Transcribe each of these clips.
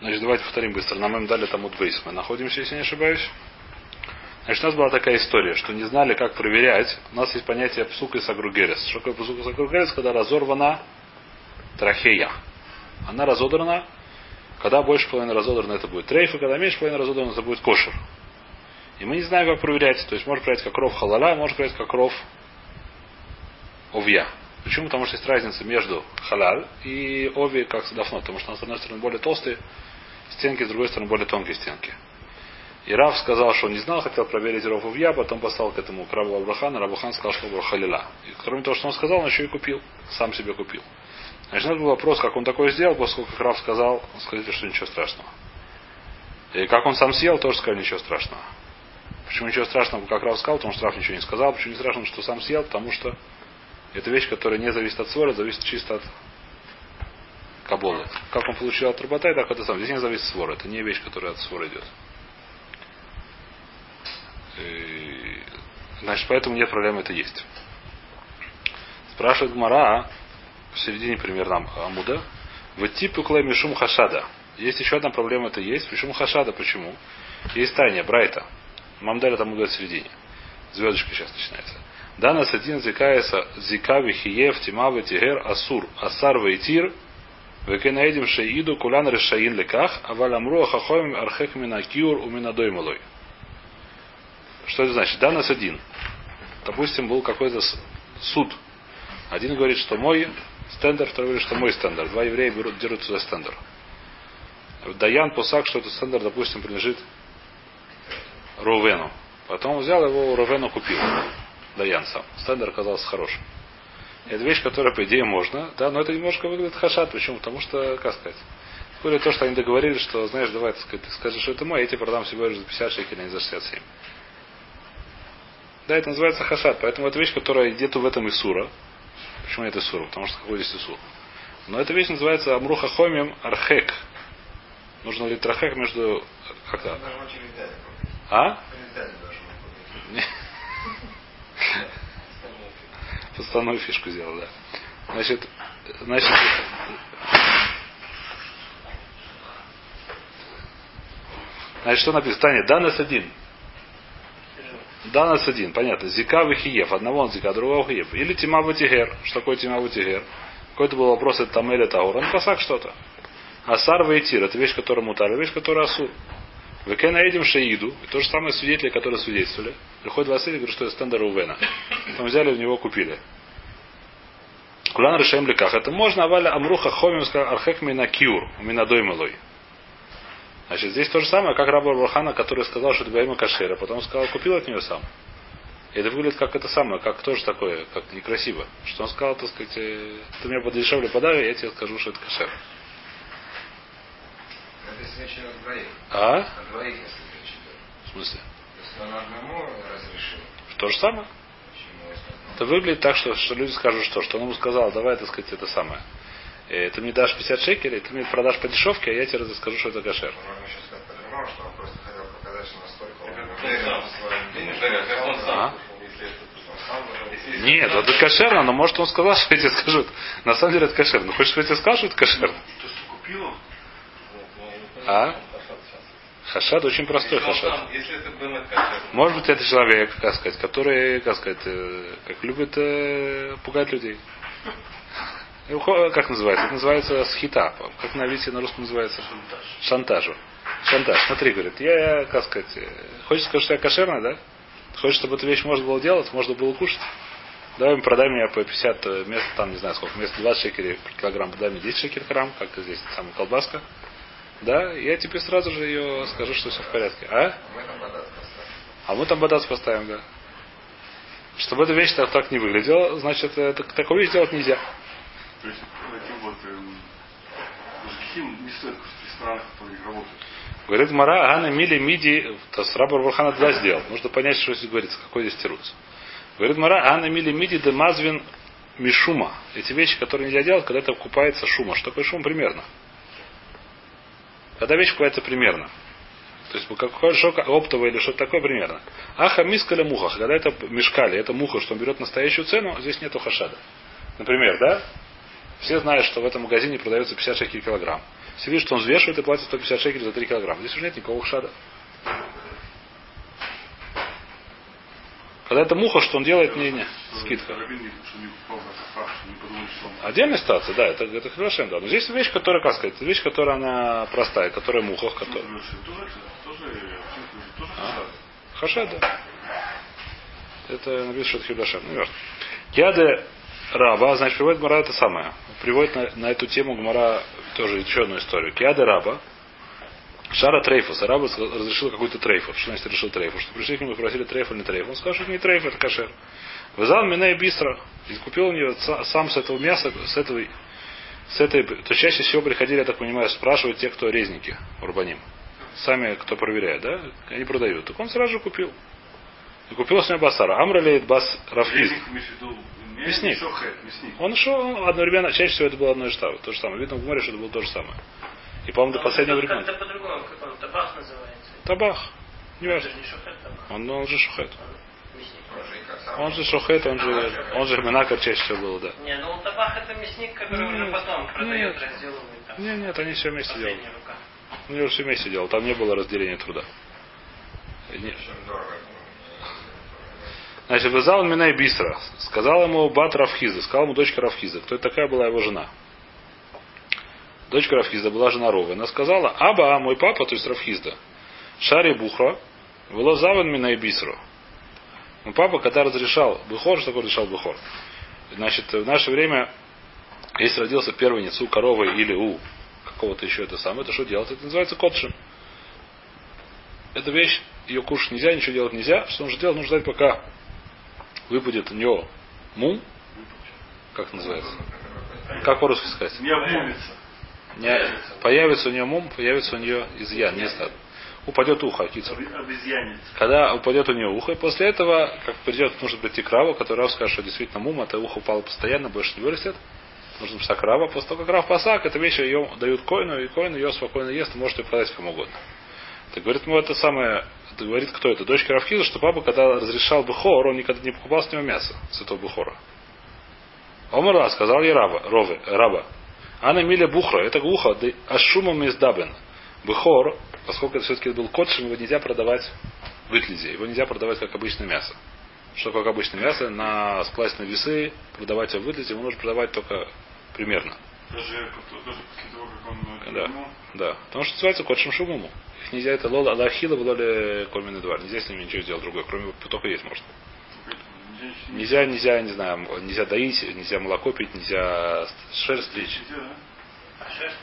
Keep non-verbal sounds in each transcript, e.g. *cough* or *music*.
Значит, давайте повторим быстро. Нам им дали там Бейс. Мы находимся, если не ошибаюсь. Значит, у нас была такая история, что не знали, как проверять. У нас есть понятие псука и сагругерес. Что такое псука и сагругерес? Когда разорвана трахея. Она разодрана. Когда больше половины разодрана, это будет трейф, и когда меньше половины разодрана, это будет кошер. И мы не знаем, как проверять. То есть, можно проверять как ров халаля, можно проверять как ров овья. Почему? Потому что есть разница между халаль и ови как дафно. Потому что, с одной стороны, более толстые стенки, с другой стороны, более тонкие стенки. И Рав сказал, что он не знал, хотел проверить Ров Увья, потом послал к этому к Раву Абрахану, Рабухан сказал, что был халила. И кроме того, что он сказал, он еще и купил. Сам себе купил. Значит, это был вопрос, как он такое сделал, поскольку Рав сказал, сказал, что ничего страшного. И как он сам съел, тоже сказали, ничего страшного. Почему ничего страшного, как Рав сказал, потому что Рав ничего не сказал. Почему не страшно, что сам съел, потому что это вещь, которая не зависит от свора, зависит чисто от каболы. Как он получил от работа, так это сам. Здесь не зависит от свора. Это не вещь, которая от свора идет. И, значит, поэтому нет проблемы, это есть. Спрашивает Гмара в середине примерно Амуда. В типу клейми шум хашада. Есть еще одна проблема, это есть. Почему хашада? Почему? Есть тайне, Брайта. Мамдаля там говорит в середине. Звездочка сейчас начинается. Дана садин зикаяса зика вихиев тимавы тигер асур асар вейтир וכן העדים שהעידו כולן רשאין ליקח אבל אמרו חכמים הרחק מן הכיעור ומן הדומה לו. Что это значит? דן את הדין. Допустим, был какой-то суд. Один говорит, что мой стендер, второй говорит, что мой стендер. Два еврея берут, дерутся за стендер. Даян פסק, что этот стендер, допустим, принадлежит Рувену. Потом взял его, Рувену купил. Даян сам. Стендер оказался хорошим. Это вещь, которая, по идее, можно, да, но это немножко выглядит хашат. Почему? Потому что, как сказать, более то, что они договорились, что, знаешь, давай, так сказать, ты скажешь, что это мой, я тебе продам всего лишь за 50 шекелей, а не за 67. Да, это называется хашат. Поэтому это вещь, которая где-то в этом Исура. Почему это Исура? Потому что какой здесь Исур. Но эта вещь называется Амруха Хомим Архек. Нужно ли трахек между... Как-то? А? *laughs* Подставную фишку сделал, да. Значит, значит, значит, что написано? Таня, Данас один. Данас один, понятно. Зика Вихиев. Одного он зика, другого Хиев. Или Тима Ватигер. Что такое Тима Ватигер? Какой-то был вопрос, это там или Таур. Он пасак что-то. Асар Вейтир. Это вещь, которая мутар, вещь, которая асур. Векена едем шеиду. И то же самое свидетели, которые свидетельствовали. Приходит Василий и говорит, что это стендер Увена. Потом взяли в него купили. Кулан решаем леках. Это можно, аваля амруха хомим архек мина киур, мина доймалой. Значит, здесь то же самое, как раба Рухана, который сказал, что это Баима Кашера, потом сказал, купил от нее сам. И это выглядит как это самое, как тоже такое, как некрасиво. Что он сказал, так сказать, ты мне подешевле подай, я тебе скажу, что это А? В смысле? То же самое. Это выглядит так, что, что люди скажут, что, что он ему сказал, давай, так сказать, это самое. Э, ты мне дашь 50 шекелей, ты мне продашь по дешевке, а я тебе расскажу, что это кошер. А? Нет, это кошерно, но может он сказал, что я тебе скажу. На самом деле это кошерно. Хочешь, что я тебе скажу, что это кошерно? А? Хашад очень простой хашад. Может быть, это человек, как сказать, который, как сказать, э, как любит э, пугать людей. *laughs* Как называется? Это называется схита. Как на иврите на русском называется? Шантаж. Шантаж. Шантаж. Смотри, говорит, я, как сказать, э, хочешь сказать, что я кошерный, да? Хочешь, чтобы эту вещь можно было делать, можно было кушать? Давай продай мне по 50 вместо, там, не знаю сколько, вместо 20 шекелей килограмм, подай мне 10 шекелей грамм, как здесь самая колбаска. Да, я тебе сразу же ее скажу, что все в порядке. А? А мы там бадац поставим, да. Чтобы эта вещь так, так не выглядела, значит, это, такую вещь делать нельзя. То есть этим вот мужским не стоит в странах, которые работают. Говорит Мара, Ана Мили Миди, то с Раба Бурхана два сделал. Нужно понять, что здесь говорится, какой здесь тируц. Говорит Мара, Ана Мили Миди де Мазвин Мишума. Эти вещи, которые нельзя делать, когда это купается шума. Что такое шум примерно? Когда вещь купается примерно. То есть какое шок оптовое или что-то такое примерно. Аха мискаля мухах. Когда это мешкали, это муха, что он берет настоящую цену, здесь нету хашада. Например, да? Все знают, что в этом магазине продается 50 шекелей килограмм. Все видят, что он взвешивает и платит 150 шекелей за 3 килограмма. Здесь уже нет никакого шада. Когда это муха, что он делает, не, не, скидка. Отдельная ситуация, да, это, это хорошо, да. Но здесь вещь, которая, как сказать, вещь, которая она простая, которая муха, которая... А? Хашад, да. Это написано, что это хибдашем. Ну, Яды раба, значит, приводит Гмара это самое. Приводит на, на эту тему Гмара тоже еще одну историю. Киады раба, Шара Трейфус. Араб разрешил какой-то трейфус. Что значит решил трейфус? Что пришли к нему и спросили трейф или не трейф. Он сказал, что это не трейф, это кашер. Вызал меня и быстро. И купил у нее сам с этого мяса, с этого с этой, то чаще всего приходили, я так понимаю, спрашивать те, кто резники, урбаним. Сами, кто проверяет, да? Они продают. Так он сразу же купил. И купил с него басара. Амра леет бас рафиз. Мясник. Он шел одновременно, чаще всего это было одно и же. То же самое. Видно в море, что это было то же самое. И, по-моему, до последнего времени. Это по-другому, как он, табах называется. Табах. Не важно. Он же не шухет табах. Он, он же шухет. Он же шухет, он же, он же Менакар чаще всего был, да. Не, ну табах это мясник, который Нет. уже потом продает, Нет. разделывает. там. Нет, нет, они все вместе делали. Они уже все вместе делали. Там не было разделения труда. Не- Значит, вызвал он меня и бистро. Сказал ему бат Равхиза. Сказал ему дочка Равхиза. Кто это такая была его жена? Дочка Равхизда была жена Ровы. Она сказала, Аба, мой папа, то есть Равхизда, Шари Бухра, было заван меня и бисро. Мой папа, когда разрешал Бухор, что такое разрешал Бухор? Значит, в наше время, если родился первенец у коровы или у какого-то еще это самое, то что делать? Это называется котшим. Эта вещь, ее кушать нельзя, ничего делать нельзя. Что нужно делать? Нужно ждать, пока выпадет у нее мум. Как называется? Как по-русски сказать? Не обмумится. Не- появится у нее мум, появится у нее изъян, не стад. Упадет ухо, кицур. Когда упадет у нее ухо, и после этого, как придет, нужно прийти к Раву, который Рав скажет, что действительно мум, это ухо упало постоянно, больше не вырастет. Нужно писать Рава. После того, как Рав посак, эта вещь ее дают коину, и коин ее спокойно ест, и может ее продать кому угодно. Так говорит ему это самое, это говорит кто это? Дочка Равхиза, что папа, когда разрешал Бухор, он никогда не покупал с него мясо, с этого Бухора. Омара сказал ей Раба, Рове, Раба, Анна Миля Бухра, это глухо, ашумом из Дабен. Бухор, поскольку это все-таки был котшем, его нельзя продавать в Итлизе, его нельзя продавать как обычное мясо. Что как обычное мясо, на скласть на весы, продавать его в Итлизе, его нужно продавать только примерно. Даже, даже после того, как он Да. Да. Потому что называется котшем шумуму. Их нельзя, это лола алахила в лоле кольменный двор. Нельзя с ними ничего сделать другое, кроме только есть можно. Нельзя, нельзя, не знаю, нельзя доить, нельзя молоко пить, нельзя шерсть да? А шерсть?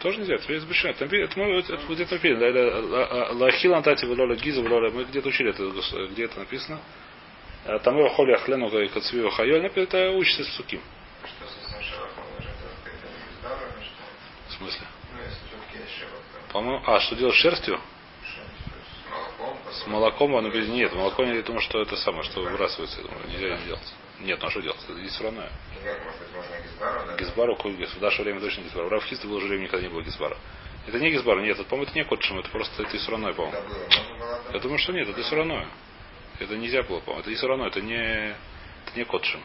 Тоже нельзя, это запрещено. Пи- это, мы- это, это где-то написано. Это Лахил антати влоля гиза влоля. Мы где-то учили это, где это написано. А Там его холи ахлену и кацвию хайоль. Это учится с суким. Это В смысле? ну По-моему, а, что делать с шерстью? Молоком, оно говорит, нет, молоко я думаю, что это самое, что выбрасывается, я думаю, нельзя не делать. Нет, ну а что делать? Это быть, можно гизбару, да? Гизбару, какой гиз? В наше время точно гизбару. В Равхисте было же время никогда не было гизбара. Это не гизбар, нет, это, по-моему, это не котшем, это просто это все равно, по-моему. Я думаю, что нет, это все равно. Это нельзя было, по-моему. Это все равно, это не, это не котшем.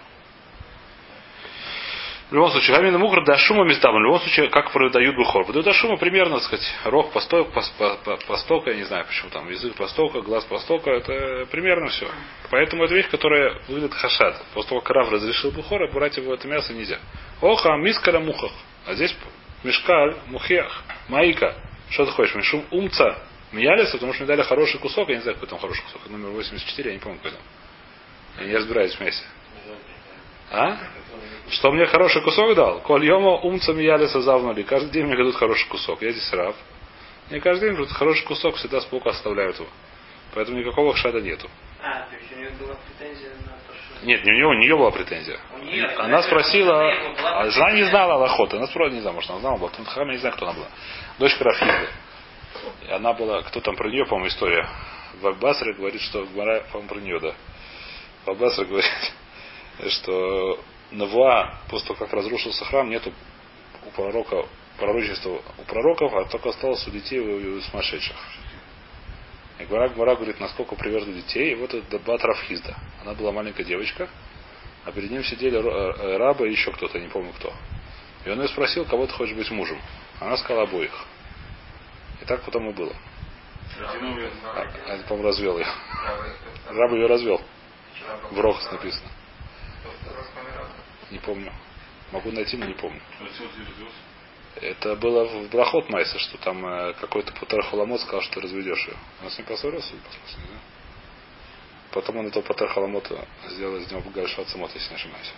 В любом случае, Гамина Мукр да шума местам. В любом случае, как продают бухор. Продают до шума примерно, так сказать, рог посток, пос- по- по- постока, я не знаю почему там, язык постока, глаз постока, это примерно все. Поэтому это вещь, которая выглядит хашат. После того, как Рав разрешил бухора, брать его это мясо нельзя. Оха, мискара мухах. А здесь мешкаль, мухех, маика. Что ты хочешь? Мишум умца. Миялиса, потому что мне дали хороший кусок, я не знаю, какой там хороший кусок. Номер 84, я не помню, какой там. Я не разбираюсь в мясе. А? Что мне хороший кусок дал? Коль йома умца миялиса завнули. Каждый день мне дадут хороший кусок. Я здесь раб. Мне каждый день дадут хороший кусок, всегда сбоку оставляют его. Поэтому никакого хшада нету. А, то есть у нее была претензия на то, что... Нет, не у него, у нее была претензия. Нее, она да, спросила, нее была а жена не знала Аллахота. Она спросила, не знаю, может, она знала, была Тунхам, я не знаю, кто она была. Дочка Рафизы. Она была, кто там про нее, по-моему, история. В Аббасре говорит, что по-моему, про нее, да. В Аббасре говорит, что Навуа, после того, как разрушился храм, нету у пророка пророчества у пророков, а только осталось у детей и у сумасшедших. И Гмара, Гмара говорит, насколько привержены детей. И вот это Бат Рафхизда. Она была маленькая девочка, а перед ним сидели ро- э, рабы и еще кто-то, не помню кто. И он ее спросил, кого ты хочешь быть мужем. Она сказала обоих. И так потом и было. А, а это, по-моему, развел ее. Раб ее развел. В Рохас написано. Не помню. Могу найти, но не помню. Это было в Брахот Майса, что там э, какой-то Путер Халамот сказал, что ты разведешь ее. Он с ним поссорился, послушай, да? Потом он этого Путер Халамота сделал из него Гальшат Самот, если не ошибаюсь.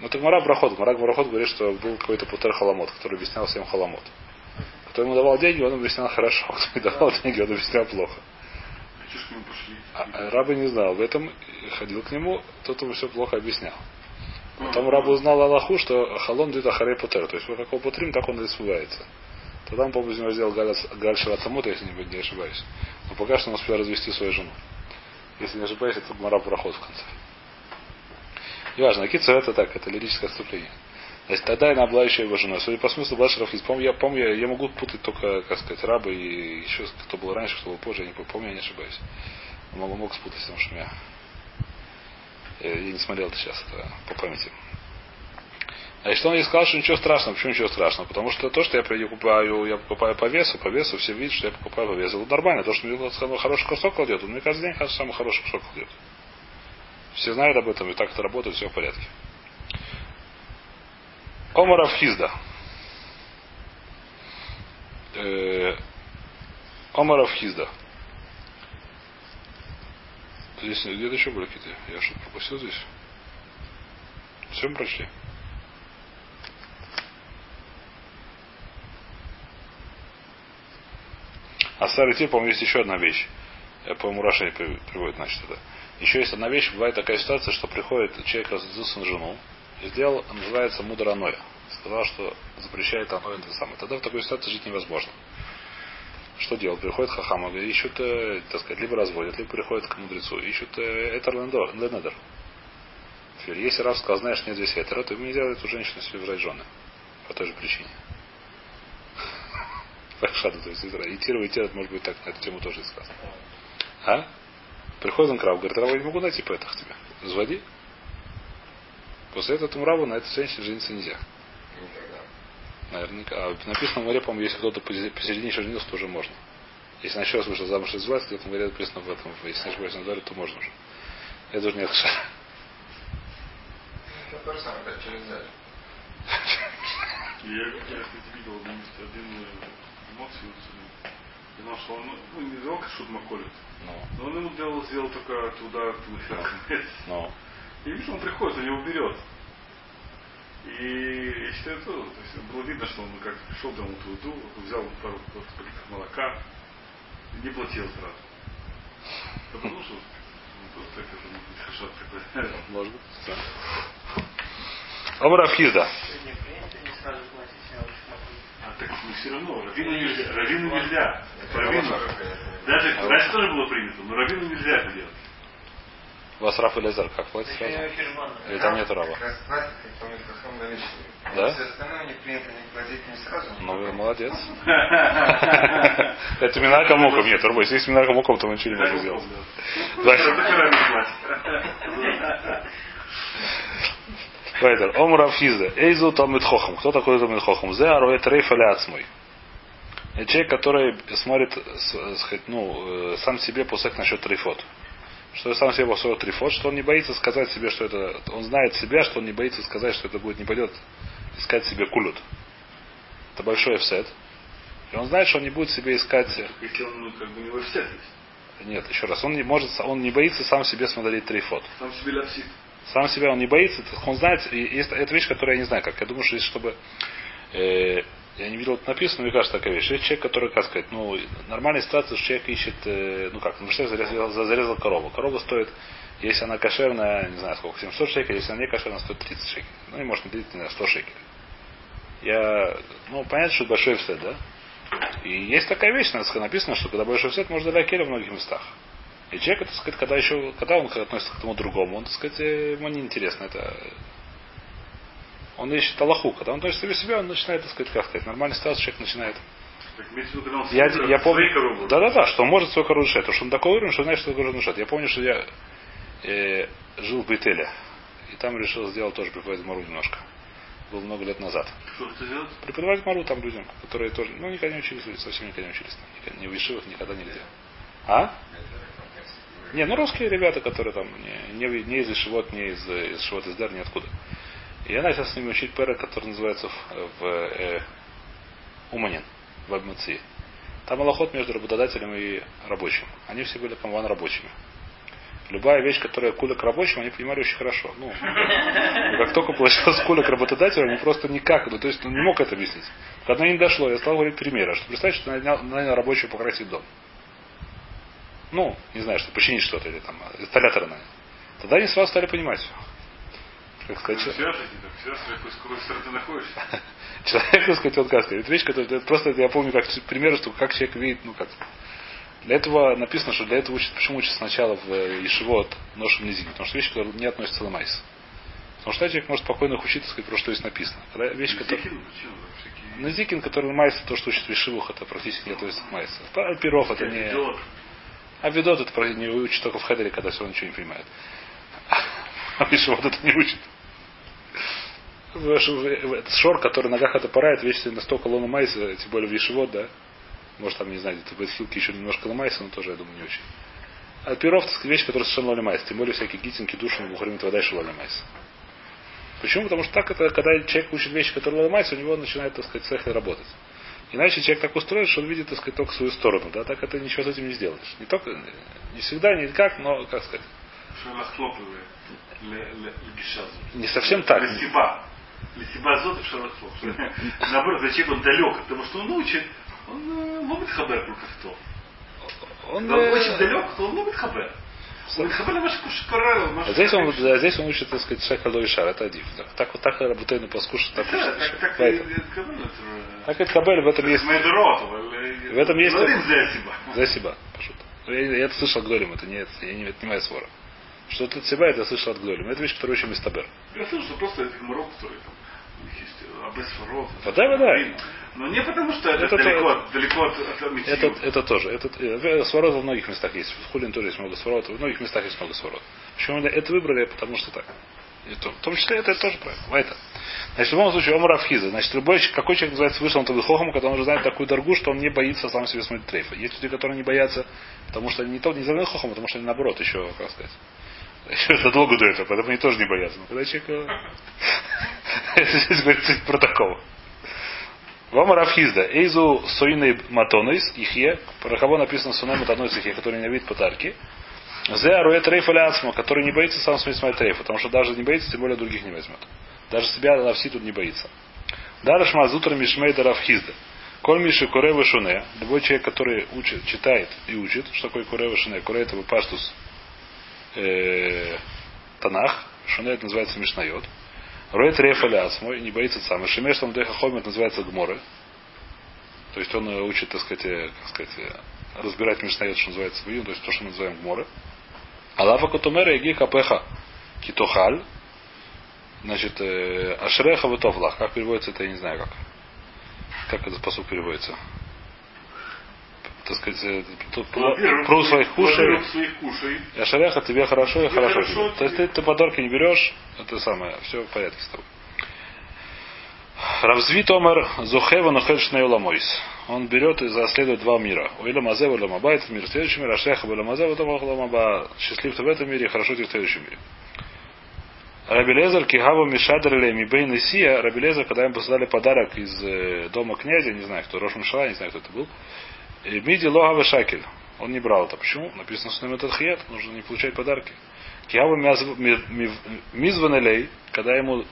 Ну так Марак Брахот. Марак Брахот говорит, что был какой-то Путер Халамот, который объяснял всем Халамот. Кто ему давал деньги, он объяснял хорошо. *laughs* Кто не давал деньги, он объяснял плохо. Нему пошли? А, а рабы не знал об этом, ходил к нему, тот ему все плохо объяснял. Потом раб узнал Аллаху, что халон дит ахарей путер. То есть, как его путрим, так он и смывается. Тогда он, по-моему, из него сделал галь шаратамут, если не, ошибаюсь. Но пока что он успел развести свою жену. Если не ошибаюсь, это мара проход в конце. Неважно, Акицу это так, это лирическое отступление. Значит, тогда она была еще его женой. Судя по смыслу, была Шарафиз. Помню, я помню, я, могу путать только, как сказать, рабы и еще кто был раньше, кто был позже, я не помню, я не ошибаюсь. Могу мог спутать, потому что я, я, я не смотрел это сейчас, это по памяти. А что он ей сказал, что ничего страшного. Почему ничего страшного? Потому что то, что я покупаю, я покупаю по весу, по весу, все видят, что я покупаю по весу. Это нормально. То, что мне хороший кусок кладет, он мне каждый день самый хороший кусок кладет. Все знают об этом, и так это работает, все в порядке. Омаров Хизда. Э, Омаров Хизда. Здесь где-то еще были какие-то. Я что-то пропустил здесь. Все мы прочли. А старый тип, по-моему, есть еще одна вещь. Я, по-моему, Раша приводит, значит, это. Еще есть одна вещь, бывает такая ситуация, что приходит человек разозлился на жену сделал, называется мудроноя. Сказал, что запрещает оно это самое. Тогда в такой ситуации жить невозможно. Что делать? Приходит хахама, ищут, э, так сказать, либо разводят, либо приходят к мудрецу, ищут э, этер ленедер. Если Рав сказал, знаешь, нет здесь этера, то ему нельзя эту женщину себе брать жены. По той же причине. *laughs* Шаду, то есть и тиру, и тиру, может быть, так на эту тему тоже сказано. А? Приходит он к Раву, говорит, Рав, я не могу найти поэтах тебя. Заводи. После этого этому Раву на этой женщине жениться нельзя. Наверняка. А написано в море, по-моему, если кто-то посередине еще женился, то уже можно. Если она еще раз вышла замуж из власти, где-то море написано в этом, если не ошибаюсь на дворе, то можно уже. Это уже нет ша. Это то же самое, как через. Я, я, кстати, видел один эмоцию. Я знал, что он, ну, не знал, как шут Маколит. Ну, Но он ему сделал, сделал только туда, туда, ну. И видишь, он приходит, он его берет. И я считаю, то, то есть было видно, что он как пришел, дал ему ту еду, взял пару пакетов молока, и не платил сразу. Да потому что просто так это может быть хашат такой. Может быть, да. Омар Афхизда. Не принято не сразу платить, а. А так ну, все равно, раввину нельзя. Раввину нельзя. Раввину. Даже раньше тоже было принято, но раввину нельзя это делать. Вас Раф и Лезар как платит сразу? Или там нету на вещи. Да? Все остальное не принято не платить не сразу. Ну, вы молодец. *laughs* Это Минака Муком. Нет, Рубой, если есть Минака Муком, то мы ничего не можем сделать. Платит. Вайдер. Ом Рафхизда. Эйзу Талмит Хохам. Кто такой Талмит Хохам? Зе Ароэ Трейф Аляцмой. Это человек, который смотрит, сказать, ну, э, сам себе пусек насчет трейфот. Что сам себе посмотрит трейфот, что он не боится сказать себе, что это... Он знает себя, что он не боится сказать, что это будет, не пойдет искать себе кулют. Это большой офсет. И он знает, что он не будет себе искать... Если он ну, как бы не офсет. Нет, еще раз, он не может, он не боится сам себе смотреть трейфот. Сам себе ляпсит. Сам себя он не боится, он знает, и есть, это вещь, которую я не знаю как. Я думаю, что если чтобы э, я не видел это написано, мне кажется такая вещь. Есть человек, который, как сказать, ну, нормальная ситуация, что человек ищет, э, ну как, ну, что зарезал, зарезал корову. Корова стоит, если она кошерная, не знаю сколько, 700 шекелей, если она не кошерная, стоит 30 шекелей. Ну, и может не 30, не знаю, 100 шекелей. Я, ну, понятно, что большой офсет, да? И есть такая вещь, написано, что когда большой офсет, можно дать в многих местах. И человек, так сказать, когда еще, когда он относится к тому другому, он, так сказать, э, ему не интересно. Это он ищет Аллаху. Когда он к себя, он начинает, так сказать, как сказать, нормальный ситуация, человек начинает. Так Я, я помню. Да, да, да, что он может свою корову решать. Потому что он такой уровень, что знает, что такое решать. Я помню, что я э, жил в Бетеле. И там решил сделать тоже в Мару немножко. был много лет назад. Что это делать? Преподавать Мару там людям, которые тоже, ну, никогда не учились, совсем никогда не учились. Никогда, ни в Ишивах, никогда нигде. А? Не, ну русские ребята, которые там не, не, не из Ишивот, не из, из Шивот из Дар, ниоткуда. Я начал с ними учить пера, который называется в, в э, Уманин, в Абмуции. Там аллоход между работодателем и рабочим. Они все были, по рабочими. Любая вещь, которая куля к рабочим, они понимали очень хорошо. Ну, как только получилось куля к работодателю, они просто никак, ну, то есть он не мог это объяснить. Когда не дошло, я стал говорить примеры, что представь, что нанял, рабочего покрасить дом. Ну, не знаю, что починить что-то или там инсталлятора нанял. Тогда они сразу стали понимать. Как сказать, так находишься. *laughs* человек, так сказать, он как сказать, это вещь, которая, это просто я помню как пример, что как человек видит, ну как. Для этого написано, что для этого учат, почему учат сначала в э, Ешивот ношем низин, потому что вещи, которые не относятся к Майс. Потому что человек может спокойно их учиться, сказать, про что здесь написано. Когда вещь, которая... Назикин, который Майс, то, что учит в Ешивух, это практически не относится к Майсу. Пиров это не... А Ведот это про- не учит только в Хедере, когда все равно ничего не понимает. *laughs* А Ешивот это не учит. Шор, который на ногах это пора, это вещь настолько майса, тем более в да? Может там, не знаю, где-то в Хилке еще немножко ломайся, но тоже, я думаю, не очень. А пиров это вещь, которая совершенно майса. Тем более всякие гитинки, души, бухарим, вода еще майса. Почему? Потому что так это, когда человек учит вещи, которые майса, у него начинает, так сказать, цех работать. Иначе человек так устроен, что он видит, так сказать, только свою сторону. Да? Так это ничего с этим не сделаешь. Не только, не всегда, не как, но, как сказать, не совсем так. Лесиба зот и шарахлоп. *laughs* Наоборот, зачем он далек? Потому что он учит, он э, ловит хабер только кто. Он, э, очень далек, то он ловит хабер. А здесь он, да, здесь он учит, так сказать, и шар, это один. Так, вот так работает на послушать, так учит. так, так, это- Так это кабель, в этом есть, в этом есть- за себя. за себя, пошут. Я, это слышал Глорим, это не, я не, моя свора. Что тут себя, это слышал от Глорим. Это вещь, которая очень мистабер. Я слышу, что просто это гморок, который там есть э, Абесфорот. Вода, вода. Но не потому, что это, Это то- далеко, от- далеко от, от. Это, это тоже. Это, э, сворот во многих местах есть. В Хулин тоже есть много сворот. В многих местах есть много сворот. Почему это выбрали? Потому что так. И то- в том числе это тоже правильно. А Это. Значит, в любом случае, Омар Афхиза. Значит, любой, человек- какой человек называется вышел на Хохом, когда он уже знает такую дорогу, что он не боится сам себе смотреть трейфа. Есть люди, которые не боятся, потому что они не то не за Хохом, потому что они наоборот еще, как сказать, *laughs* задолго до этого, поэтому они тоже не боятся. Но когда человек... э, *laughs* здесь говорится про такого. Вам Рафхизда. Эйзу соиной матонойс ихе. Про кого написано суной матонойс ихе, который ненавидит подарки. Зе аруэ трейфа который не боится сам себе смотреть трейфа, потому что даже не боится, тем более других не возьмет. Даже себя лавси тут не боится. Дараш мазутра мишмейда Рафхизда. Коль миши куре шуне. Любой человек, который учит, читает и учит, что такое куре шуне. Куре это паштус э, Танах. Шуне это называется Мишнайот. Роет рефаляц мой, не боится сам. И Шемеш там Деха Хомит называется Гморы. То есть он э, учит, так сказать, э, как сказать, э, разбирать Мишнайот, что называется в то есть то, что мы называем Гморы. Алафа Котумера Иги Капеха Китохаль. Значит, Ашреха Витовлах. Как переводится это, я не знаю как. Как этот посуд переводится? Так сказать, э, Во-первых, про своих кушай. Я шаляха, тебе хорошо и Тебе хорошо. хорошо. То есть ты, ты подарки не берешь, это самое, все в порядке с тобой. Равзви Томер Зухева Нухель Шнеуламойс. Он берет и заследует два мира. Уиля Мазева Ламаба, это мир в следующем мире, Ашеха Ламазева, это Ламаба. Счастлив ты в этом мире, хорошо ты в следующем мире. Рабелезер Кигаву Мишадрле Мибейн Исия, Рабелезер, когда им посылали подарок из э, дома князя, не знаю кто, Рош Мишала, не знаю кто это был, и Миди Логава Шакель. Он не брал это. Почему? Написано, что этот хият, нужно не получать подарки. Киаву Мизванелей, когда ему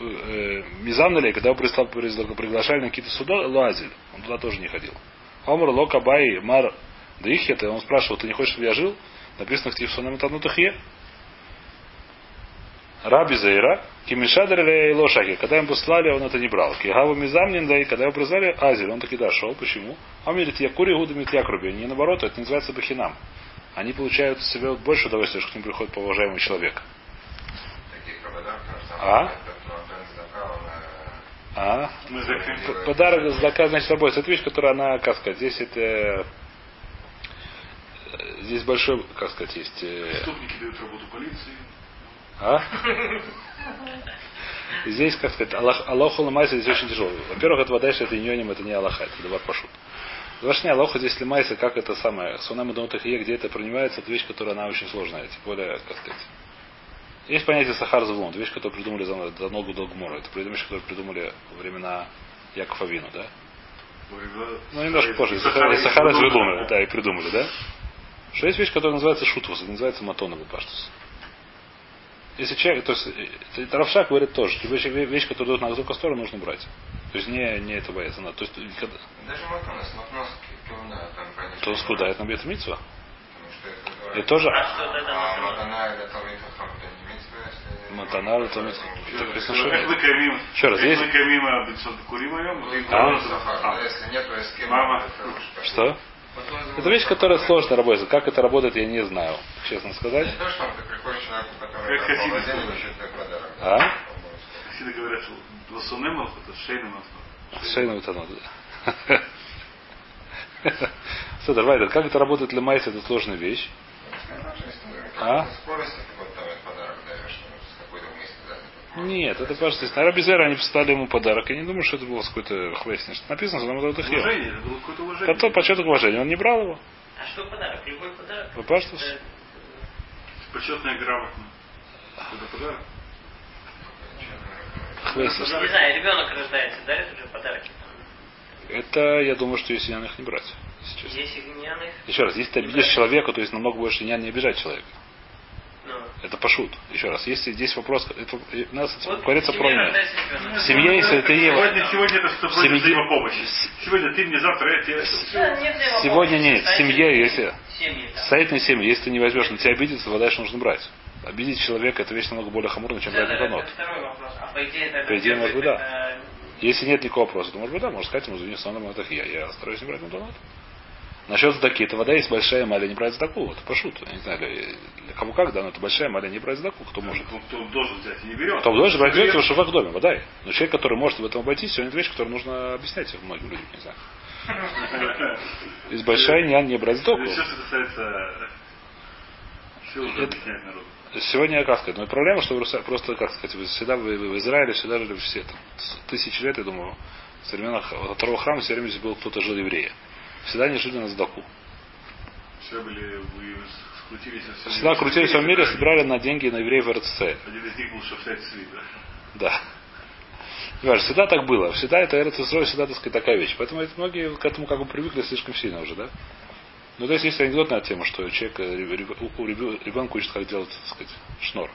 э, Мизамнелей, когда его приглашали на какие-то суда, лазиль. Он туда тоже не ходил. Омар Лока Бай Мар Дихет, он спрашивал, ты не хочешь, чтобы я жил? Написано в Тифсонам Танутахе. Раби Зейра, Кимишадр Лошаки, когда им послали, он это не брал. Кигаву Мизамнин, да и когда его призвали, Азель, он таки дошел. Почему? А он говорит, я кури гудамит якруби. Не наоборот, это называется бахинам. Они получают себе больше удовольствия, что к ним приходит человек. Таких подарков, что А? А? Подарок зака, значит, работает. Это вещь, которая она, как сказать, здесь это э, здесь большой, как сказать, есть. э, Преступники дают работу полиции. А? И здесь, как сказать, Аллах, Аллаху Ламайса здесь очень тяжело. Во-первых, это вода, это иньоним, это не Аллаха, это давар пашут. Вашне Аллаха здесь лимайса, как это самое, Сунам Донутахие, где это принимается, это вещь, которая она очень сложная, тем более, как сказать. Есть понятие Сахар Завлон, это вещь, которую придумали за, за ногу Долгмора. Это вещь, которую придумали во времена Якова Вину, да? Ну, немножко позже. Сахара, Сахара Зведуна, да, и придумали, да? Что есть вещь, которая называется шутвус, это называется матоновый паштус. Если человек, то есть, э, Равшак говорит тоже, что вещь, вещь которая идет на высокую сторону, нужно брать. То есть не, не это бояться. Надо. То есть, когда... Даже Матонас, Матноски, да, там, конечно. То скуда? Это на что это... Тоже... А А Матана? Это написано, что Как нет. мы камим? Еще раз, как есть- мы камим а бенсот куримаем? А? Да, Если нет, то с кем Мама. Что? Это вещь, которая сложно работает. Как это работает, я не знаю, честно сказать. Не то, что ты приходишь к человеку, который Как подарок. А? Всегда говорят, что лосунем это шейным Шейну утонут. Все, давай, *laughs* как это работает для Майса, это сложная вещь. А? Скорость, это вот там этот подарок даешь, ну, с какой-то мысли, да? Нет, это кажется, наверное, Безера они поставили ему подарок. Я не думаю, что это было с какой-то хвестин. Что написано, что нам это. Уважение, это было какое-то уважение. Это то почеток уважения. Он не брал его. А что подарок? Любой подарок? Вы паштус? Это- Почетная грамотно. Это подарок. Хвестин. Не знаю, ребенок рождается, дарят уже подарки. Это, я думаю, что если их не брать. Если. Есть игняных, Еще раз, если ты обидишь человека, то есть намного больше не обижать человека. Ну, Это пошут. Еще раз, если здесь вопрос, это, у нас вот говорится про семье. В семье, если ты его... Сегодня, сегодня это что семье- против взаимопомощи. Сегодня ты мне, завтра я тебе. Сегодня нет. Семье, если... Состоятельной семьи, если ты не возьмешь, на тебя обидится, вода дальше нужно брать. Обидеть человека это вещь намного более хамурная, чем брать да, на это нот. второй вопрос. А по идее это... По идее, может быть, да. это- Если нет никакого вопроса, то может быть да, может сказать ему, извини, сон это я. Я стараюсь не брать на нот. Насчет сдаки, это вода есть большая маля не брать сдаку. Это пошут. Я не знаю, для, кому как, да, но это большая маля не брать сдаку. Кто может? Ну, Кто должен взять и не берет. Кто должен брать Берет. его шафак в доме, вода. Но человек, который может в этом обойтись, сегодня это вещь, которую нужно объяснять многим людям, не знаю. *laughs* Из большая не, не брать сдаку. Все, что касается Это-. Сегодня, как сказать, но проблема, что просто, как сказать, вы всегда в, в Израиле всегда жили все там, тысячи лет, я думаю, со времен вот второго храма все время здесь был кто-то жил евреи. Всегда на сдаку. Все были, вы скрутились во всем Всегда крутились в мире, собирали на деньги на евреев в РЦЦ. Один из них был Шафсайт Сви, да. Да. Всегда так было. Всегда это РЦЦ, всегда, так сказать, такая вещь. Поэтому это многие к этому как бы привыкли слишком сильно уже, да? Ну, то есть есть анекдот на эту тему, что человек, э, у- ребенка учит, как делать, так сказать, шнур.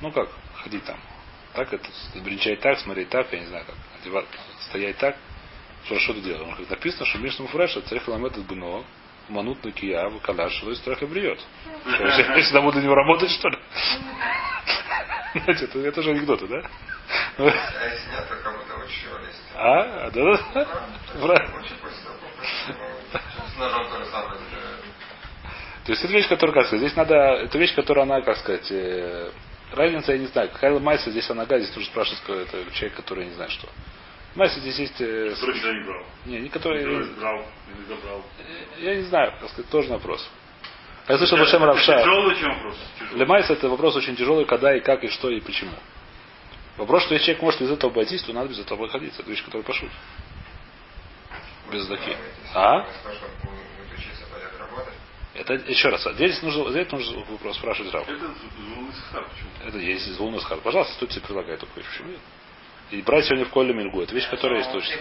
Ну как, ходить там. Так это, бренчать так, смотреть так, я не знаю как, одевать, стоять так. Что, что ты делаешь? Он говорит, написано, что Мишна Муфреша, царь Халамет Бно, Манут на Кия, Калаш, что есть страх и бриет. Что, Я я всегда буду него работать, что ли? Знаете, это, это же анекдоты, да? А если как. А? Правильно. *laughs* Попробовать. С ножом то есть это вещь, которая, как сказать, здесь надо, это вещь, которая она, как сказать, э, разница, я не знаю, Хайла Майса, здесь она здесь тоже спрашивает, кто это человек, который не знаю что. Майса здесь есть, э, Который никогда не брал. не, не который, Который брал, не забрал. я не знаю, как сказать, тоже вопрос. Я слышал Башем Равша. Тяжелый, чем вопрос. Майса это вопрос очень тяжелый, когда и как, и что, и почему. Вопрос, что если человек может из этого обойтись, то надо без этого обходиться. Это вещь, которая пошут. Без заки. А? Это еще раз. Здесь нужно, здесь нужно вопрос спрашивать Рав. Это? Это есть из Луны. Пожалуйста, тут тебе предлагает такую вещь. Почему нет? И брать сегодня в Коле Мильгу. Это вещь, которая есть точно.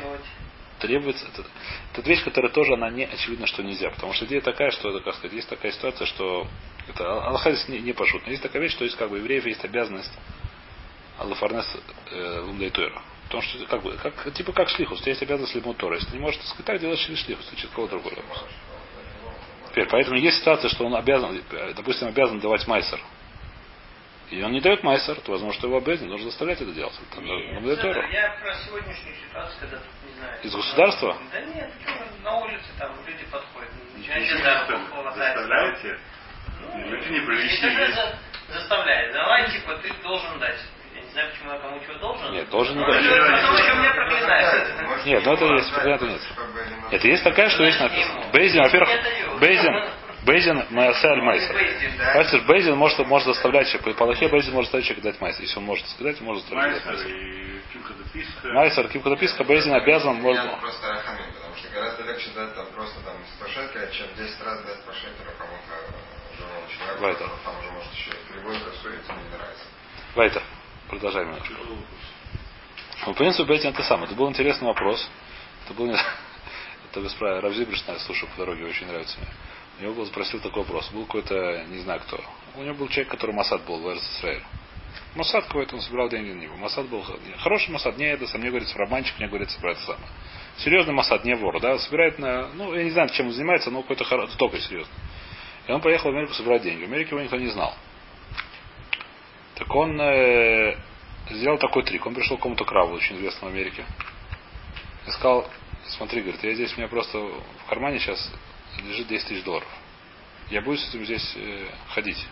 Требуется. Это, это вещь, которая тоже, она не очевидно, что нельзя. Потому что идея такая, что это, как сказать, есть такая ситуация, что это Аллаха здесь не, не пошут. Но есть такая вещь, что есть как бы евреев есть обязанность Аллафарнес э, Лумдайтуэра. Потому что как бы, как, типа как шлихус, у тебя есть обязанность либо Тора. Если ты не можешь так сказать, так делаешь через шлихус, ты через кого другого. Теперь, поэтому есть ситуация, что он обязан, э, допустим, обязан давать майсер. И он не дает майсер, то возможно, что его обязан, нужно заставлять это делать. Там, Нет, ну. Центр, я про сегодняшнюю ситуацию, когда тут, не знаю... Из государства? Да нет, почему на улице там люди подходят, хватать. Заставляете? Ну, Люди же есть. за- заставляет. Давай, типа, ты должен дать. Я не знаю, почему я кому чего должен. Нет, должен не Ну, дать. это Потому что меня проклинают. Нет, ну это есть, это нет. Это есть такая, что есть написано. Бейзин, во-первых. Бейзин, Бейзин Маясе аль Майсер. Мастер Бейзин может, может заставлять человека. По Аллахе Бейзин может заставить человека дать майсер. Если он может сказать, может заставить дать Майстер майсер. и Кимха Дописка. Майсер, дописка, Бейзин обязан, может, просто рахамим, потому что гораздо легче дать там просто там 100 шекелей, чем 10 раз дать по шекелю кому-то живому человеку. Вайта. который Там уже может еще кривой ему не нравится. Вайтер. Продолжаем немножко. Ну, в принципе, Бейтин это самое. Это был интересный вопрос. Это был не... *laughs* Это без права. Равзибриш, я слушаю по дороге, очень нравится мне. У него был, спросил такой вопрос. Был какой-то, не знаю кто. У него был человек, который Масад был в Израиле. Масад какой-то, он собирал деньги на него. Масад был хороший Масад, не это мне говорится, романчик, мне говорится про это самое. Серьезный Масад, не вор, да, собирает на, ну, я не знаю, чем он занимается, но какой-то хоро- только серьезный. И он поехал в Америку собирать деньги. В Америке его никто не знал. Так он э, сделал такой трик. Он пришел к какому-то краву, очень известному в Америке. И сказал, смотри, говорит, я здесь, у меня просто в кармане сейчас лежит 10 тысяч долларов. Я буду с этим здесь э, ходить.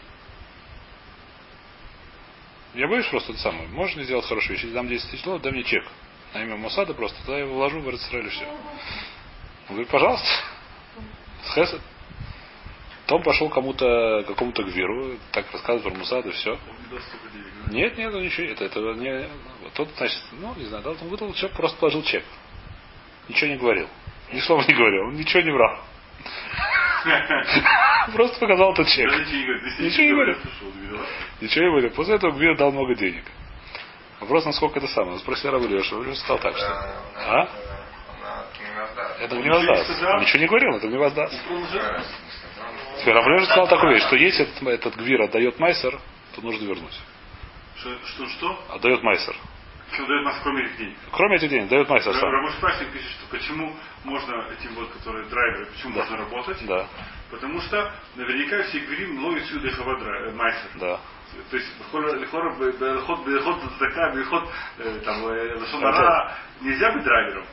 Я боюсь просто это самое. Можно сделать хорошую вещь. Если дам 10 тысяч долларов, дай мне чек. На имя Мосада просто, тогда я его вложу в Израиль и все. Он говорит, пожалуйста. С Хесед. Том пошел кому-то, какому-то гвиру, так рассказывает про Мусад и все. Да? Нет, нет, он ничего, это, это не, тот, значит, ну, не знаю, дал, он выдал чек, просто положил чек. Ничего не говорил. Ни слова не говорил, он ничего не брал. *laughs* Просто показал этот чек. Ничего не. Если Ничего не говорил. После этого Гвир дал много денег. Вопрос, насколько это самое. Он спросил Рабы Леша. Рабы Леша сказал так, что... А? Это не воздаст. ничего не говорил, это не воздаст. Теперь Рабы Леша сказал такую вещь, что если этот, этот Гвир отдает Майсер, то нужно вернуть. Что, что, что? Отдает Майсер. Что дает нас кроме этих денег? Кроме этих денег, дает Майсер сам. Рамош пишет, что почему можно этим вот, которые драйверы, почему Да. можно работать? Да, Потому что наверняка все говорим ловит сюда хавадра, майсер. да. То есть лихор беход беход зака беход э, там э, лошонара нельзя быть драйвером.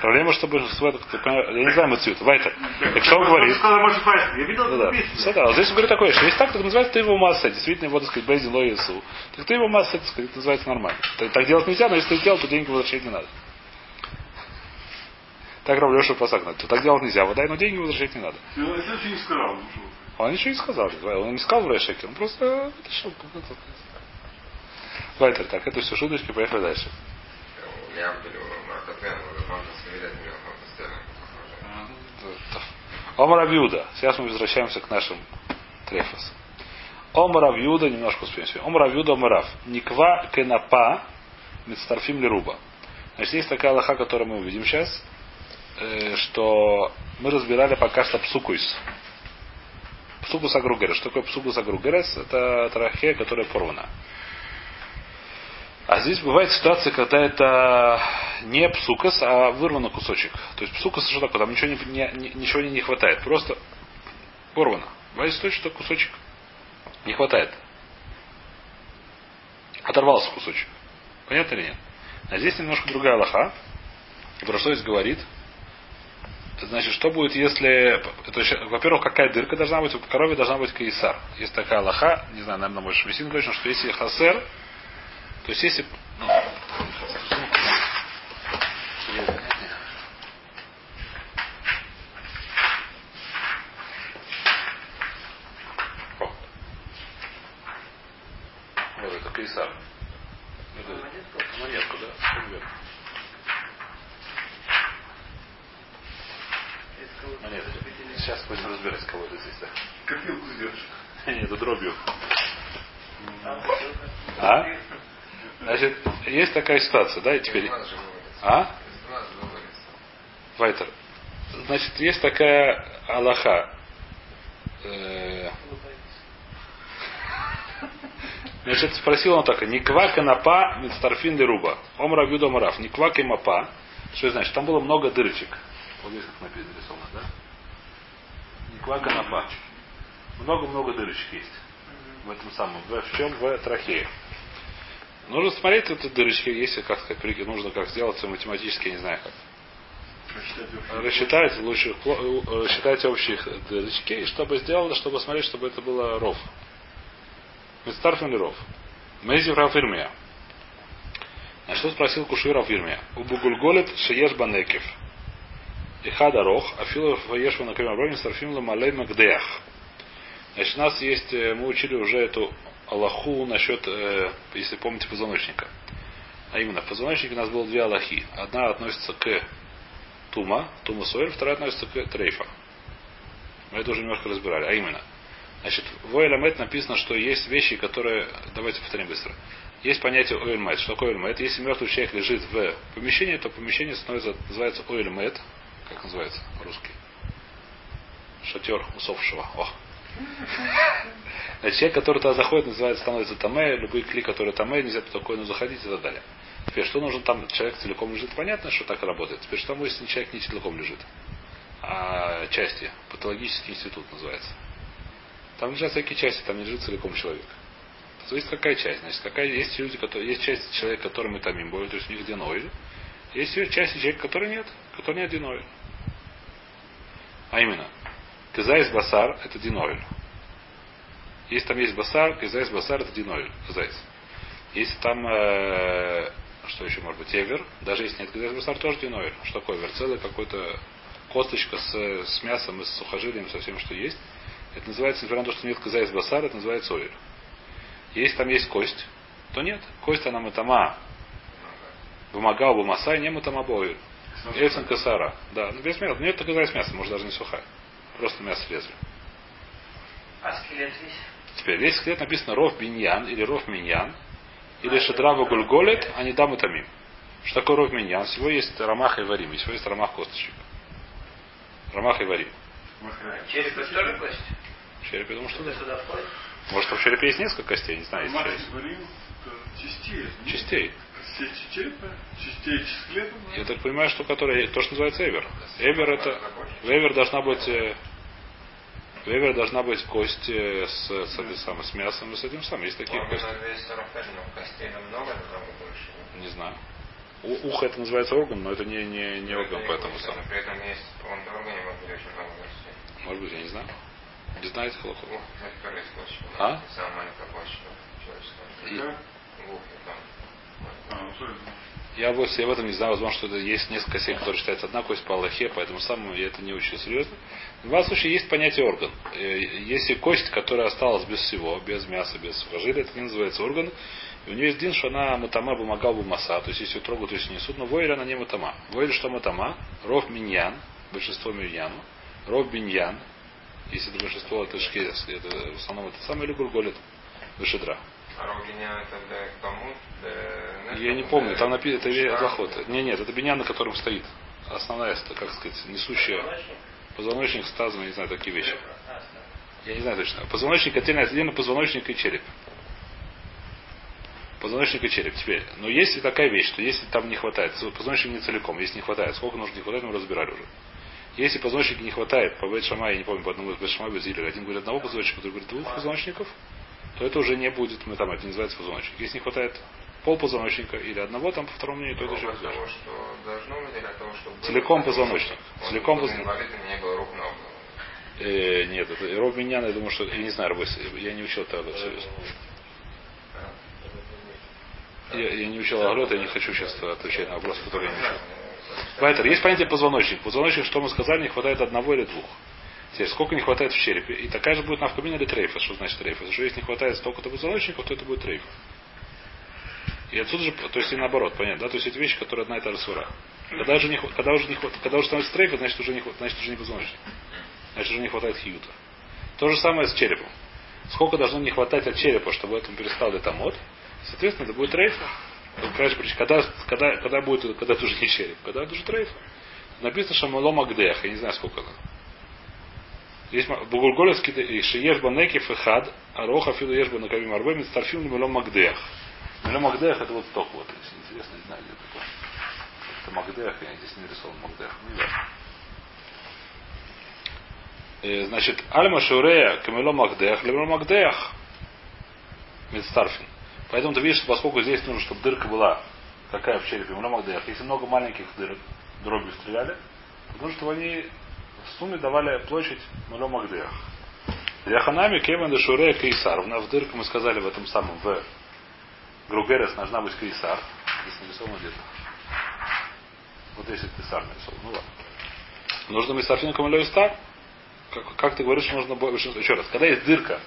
Проблема, чтобы в ты понимаешь, я не знаю Мацют. Вайтер. Так что он говорит? Я видел Ну да. Все, да. Вот здесь он говорит такое, что если так, так называется, ты его масса, действительно его, так сказать, Бейзин Ло Иису. Так ты его масса, так сказать, называется нормально. Так, делать нельзя, но если ты сделал, то деньги возвращать не надо. Так Рав Леша Пасак надо. То так делать нельзя, выдай, но деньги возвращать не надо. Ну, это не сказал. Что. Он ничего не сказал. Он не сказал в Райшеке, он просто отошел. Вайтер, так, это все шуточки, поехали дальше. Омар Авьюда. Сейчас мы возвращаемся к нашим трефас. Омар Авьюда, немножко успеем сегодня. Омар Авьюда Омарав. Никва кенапа мецтарфим лируба. Значит, есть такая лоха, которую мы увидим сейчас, э, что мы разбирали пока что псукуис. Псукус агругерес. Что такое псукус агругерес? Это трахея, которая порвана. А здесь бывает ситуация, когда это не псукас, а вырвано кусочек. То есть псукас что такое? Там ничего не, не- ничего не, хватает. Просто порвано. Бывает ситуация, что кусочек не хватает. Оторвался кусочек. Понятно или нет? А здесь немножко другая лоха. Про что здесь говорит? Значит, что будет, если... Во-первых, какая дырка должна быть? У коровы должна быть каисар. Есть такая лоха, не знаю, наверное, может, Шмесин точно, что если хасер, то есть если... ну, О. Вот это кейсар. Это монетку, да. Что вверх? Монетку. Сейчас будем разбирать, кого это здесь. Копилку сделаешь. *laughs* Нет, это дробью. А? Значит, есть такая ситуация, да, и теперь... А? Вайтер. Значит, есть такая Аллаха. Э, Значит, спросил он так, Никва канапа мицтарфин руба. Омра бюда мараф. Никва кемапа. Что это значит? Там было много дырочек. Вот здесь как? Никва канапа. Много-много дырочек есть. В этом самом. В, в чем? В трахее. Нужно смотреть эти дырочки, если как сказать, нужно как сделать математически, я не знаю как. Рассчитать лучше рассчитать общих дырочки, и чтобы сделано, чтобы смотреть, чтобы это было ров. Мистарфин ли ров? Мейзи Рафирмия. Значит, что спросил Куши Рафирмия? У Бугульголет Шиеш Банекев. И хадарох, афилов ешва на камер сарфим ламалей магдеах. Значит, у нас есть, э, мы учили уже эту Аллаху насчет, э, если помните, позвоночника. А именно, в позвоночнике у нас было две Аллахи. Одна относится к Тума, Тума Соэль, вторая относится к Трейфа. Мы это уже немножко разбирали. А именно, значит, в Ойламет написано, что есть вещи, которые... Давайте повторим быстро. Есть понятие Ойлмет. Что такое Ойлмет? Если мертвый человек лежит в помещении, то помещение становится, называется Ойлмет. Как называется русский? Шатер усопшего. О. Значит, человек, который туда заходит, называется, становится Таме, любые кли, которые Таме, нельзя спокойно заходить и так далее. Теперь, что нужно там, человек целиком лежит, понятно, что так работает. Теперь, что если человек не целиком лежит, а части, патологический институт называется. Там лежат всякие части, там не лежит целиком человек. Зависит какая часть. Значит, какая есть люди, которые, есть часть человека, который мы тамим более, то есть у них диноид. Есть часть человека, который нет, который нет диноид. А именно, Кизайс басар это диноид. Если там есть басар, кизайс басар это диноид. Кизайс. Если там э, что еще может быть, эвер, даже если нет кизайс басар, тоже диноид. Что такое эвер? Целый какой-то косточка с, с мясом и с сухожилием, со всем, что есть. Это называется, несмотря на то, что нет кизайс басар, это называется овер. Если там есть кость, то нет. Кость она матама. Бумагал бумаса, не матама бою. Эйсен касара. Да, ну без мяса. Нет, так из мяса, может даже не сухая. Просто мясо резали. А скелет весь? Теперь весь скелет написано ров биньян или ров миньян или шедрава гульголет, а не дам и тамим. Что такое ров миньян? Всего есть рамах и варим, и всего есть рамах косточек. Рамах и варим. А череп это тоже кость? Череп, я думаю, что да. Это? Может, в черепе есть несколько костей, не знаю, есть это частей. ну, Частей. Частей черепа, частей скелета. Я так понимаю, что которая, то, что называется эвер. Эвер это, эвер должна быть, э, эвер должна быть кость э, с, с, этой самой, с мясом и с этим самым. Есть такие кости. Органов 245, но костей намного, намного больше. Не знаю. У- ухо это называется орган, но это не, не, не орган, Это поэтому сам. При этом есть, он в органе может быть очень много костей. Может быть, я не знаю. Не знаете косточек. А? Самая маленькая косточка человеческая. И- Я, я в этом не знаю, возможно, что это есть несколько костей, которые считаются одна кость по Аллахе, поэтому самому я это не очень серьезно. В любом случае есть понятие орган. Э, Если кость, которая осталась без всего, без мяса, без сухожилия, это не называется орган. И у нее есть дин, что она матама бумагал бумаса, то есть если ее трогают, то есть несут, но войль она не матама. Войль что матама? Ров миньян, большинство миньяну. Ров биньян, если это большинство, это шкерес, это в основном это самое или гурголит, вышедра. Рогиня это для кому? Для... Я не помню, там написано, это ве- заход. Не, нет, это биньян, на котором стоит. Основная, как сказать, несущая. Позвоночник? Позвоночник с тазом, я не знаю, такие вещи. Я не знаю точно. Позвоночник отдельно, отдельно позвоночник и череп. Позвоночник и череп. Теперь, но есть и такая вещь, что если там не хватает, позвоночник не целиком, если не хватает, сколько нужно не хватает, мы разбирали уже. Если позвоночника не хватает, по Бет я не помню, по одному из Бет Шама, один говорит одного позвоночника, другой говорит двух позвоночников, то это уже не будет, мы там, это не называется позвоночник. Если не хватает пол позвоночника или одного, там по второму мнению, то это уже Для того, позвоночник. что должно быть, или для того, чтобы... Целиком позвоночник. Он Целиком позвоночник. Э, нет, это Роб Миньян, я думаю, что, я не знаю, я не учил это серьезно. Я, я не учил Агрот, я не хочу сейчас отвечать на вопрос, который я не учил. Вайтер, есть понятие позвоночник. Позвоночник, что мы сказали, не хватает одного или двух. Теперь, сколько не хватает в черепе. И такая же будет навкамин или трейфа. Что значит трейфа? Что если не хватает столько-то позвоночников, то это будет трейфа. И отсюда же, то есть и наоборот, понятно, да? То есть это вещи, которые одна и та же сура. Когда, же не, когда, уже не, хват- когда уже становится трейфа, значит уже не, хват- значит уже не позвоночник. Значит уже не хватает хьюта. То же самое с черепом. Сколько должно не хватать от черепа, чтобы этому перестал летомот, соответственно, это будет трейфа. Прич- Когда, когда, когда будет, когда это уже не череп, когда это уже трейфа. Написано Шамало Магдех, я не знаю сколько это. Есть Бугурголевский Шиеш Банекив и Хад, Ароха Филу Ешба на Кавим Арбе, Мистарфим Мелом Магдех. Мелом Магдех это вот сток вот. Если интересно, не знаю, где такое. Это Магдех, я здесь не рисовал Магдех. Ну, да. Э, Значит, Альма Шурея Камело Магдех, Лемело Магдех. Мидстарфин. Поэтому ты видишь, что поскольку здесь нужно, чтобы дырка была такая в черепе, Мело Магдех. Если много маленьких дырок, дробью стреляли, то нужно, чтобы они в сумме давали площадь Мело Магдех. Яханами Кеван де Шурея Кейсар. В дырку мы сказали в этом самом, в Гругерес должна быть Кейсар. Здесь нарисовано где-то. Вот здесь Кейсар нарисован. Ну ладно. Нужно мистарфин камилю стар. Как, как ты говоришь, нужно больше. Еще раз, когда есть дырка,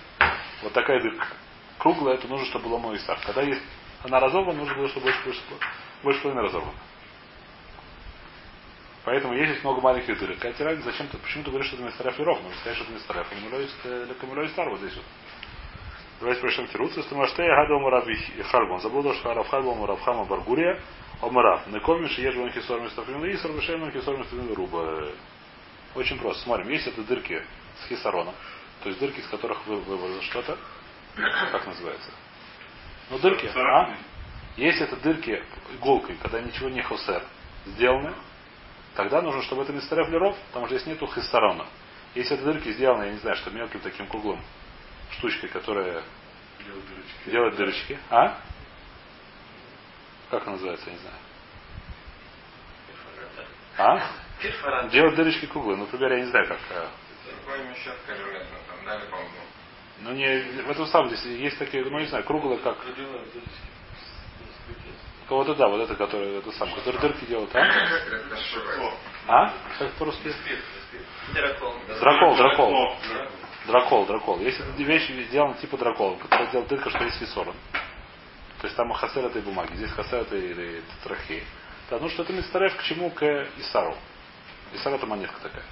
вот такая дырка, круглая, это нужно, чтобы было мой стар. Когда есть она разорвана, нужно было, чтобы больше, больше, больше половины разорвана. Поэтому есть много маленьких дырок. Разница, зачем ты, почему ты говоришь, что это мистареф лиров? Нужно сказать, что это мистареф. Камилой стар вот здесь вот. Давайте прочтем тирут. Если Маштей Агадом Раби Харбон. Забыл, что Рав Харбон Равхама Баргурия. Омарав. Некомиш ежу хисор мистафрин и сорвешен хисор мистафрин руба. Очень просто. Смотрим. Есть это дырки с хисароном. То есть дырки, из которых вы вывалилось что-то. Как называется? Ну, дырки. А? Если это дырки иголкой, когда ничего не хусер сделаны, тогда нужно, чтобы это мистереф леров, потому что здесь нету хисарона. Если это дырки сделаны, я не знаю, что мелким таким круглым штучкой, которая Делать дырочки. делает дырочки. А? Как она называется, я не знаю. А? *laughs* Перфоратор. Делать дырочки круглые. Например, я не знаю, как. а, Какой щетка железная, там дали, по-моему. Ну, не, в этом самом здесь есть такие, ну, не знаю, круглые, как. Кого-то, да, вот это, который, это сам, который дырки делает, а? А? Как по-русски? Дракол, дракол. О, Дракол, дракол. Если эта вещь сделана типа дракола, которая делает дырка, что есть фисорон. То есть там хасер этой бумаги, здесь хасер этой или трахи. Да, ну что это мистарев к чему? К Исару. Исар это монетка такая.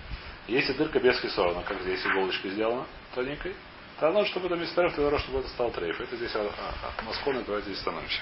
Если дырка без хисорона, как здесь иголочкой сделана, тоненькой, то оно, чтобы это мистарев, тогда чтобы это стал трейф. Это здесь а, а, а, масконы, давайте здесь становимся.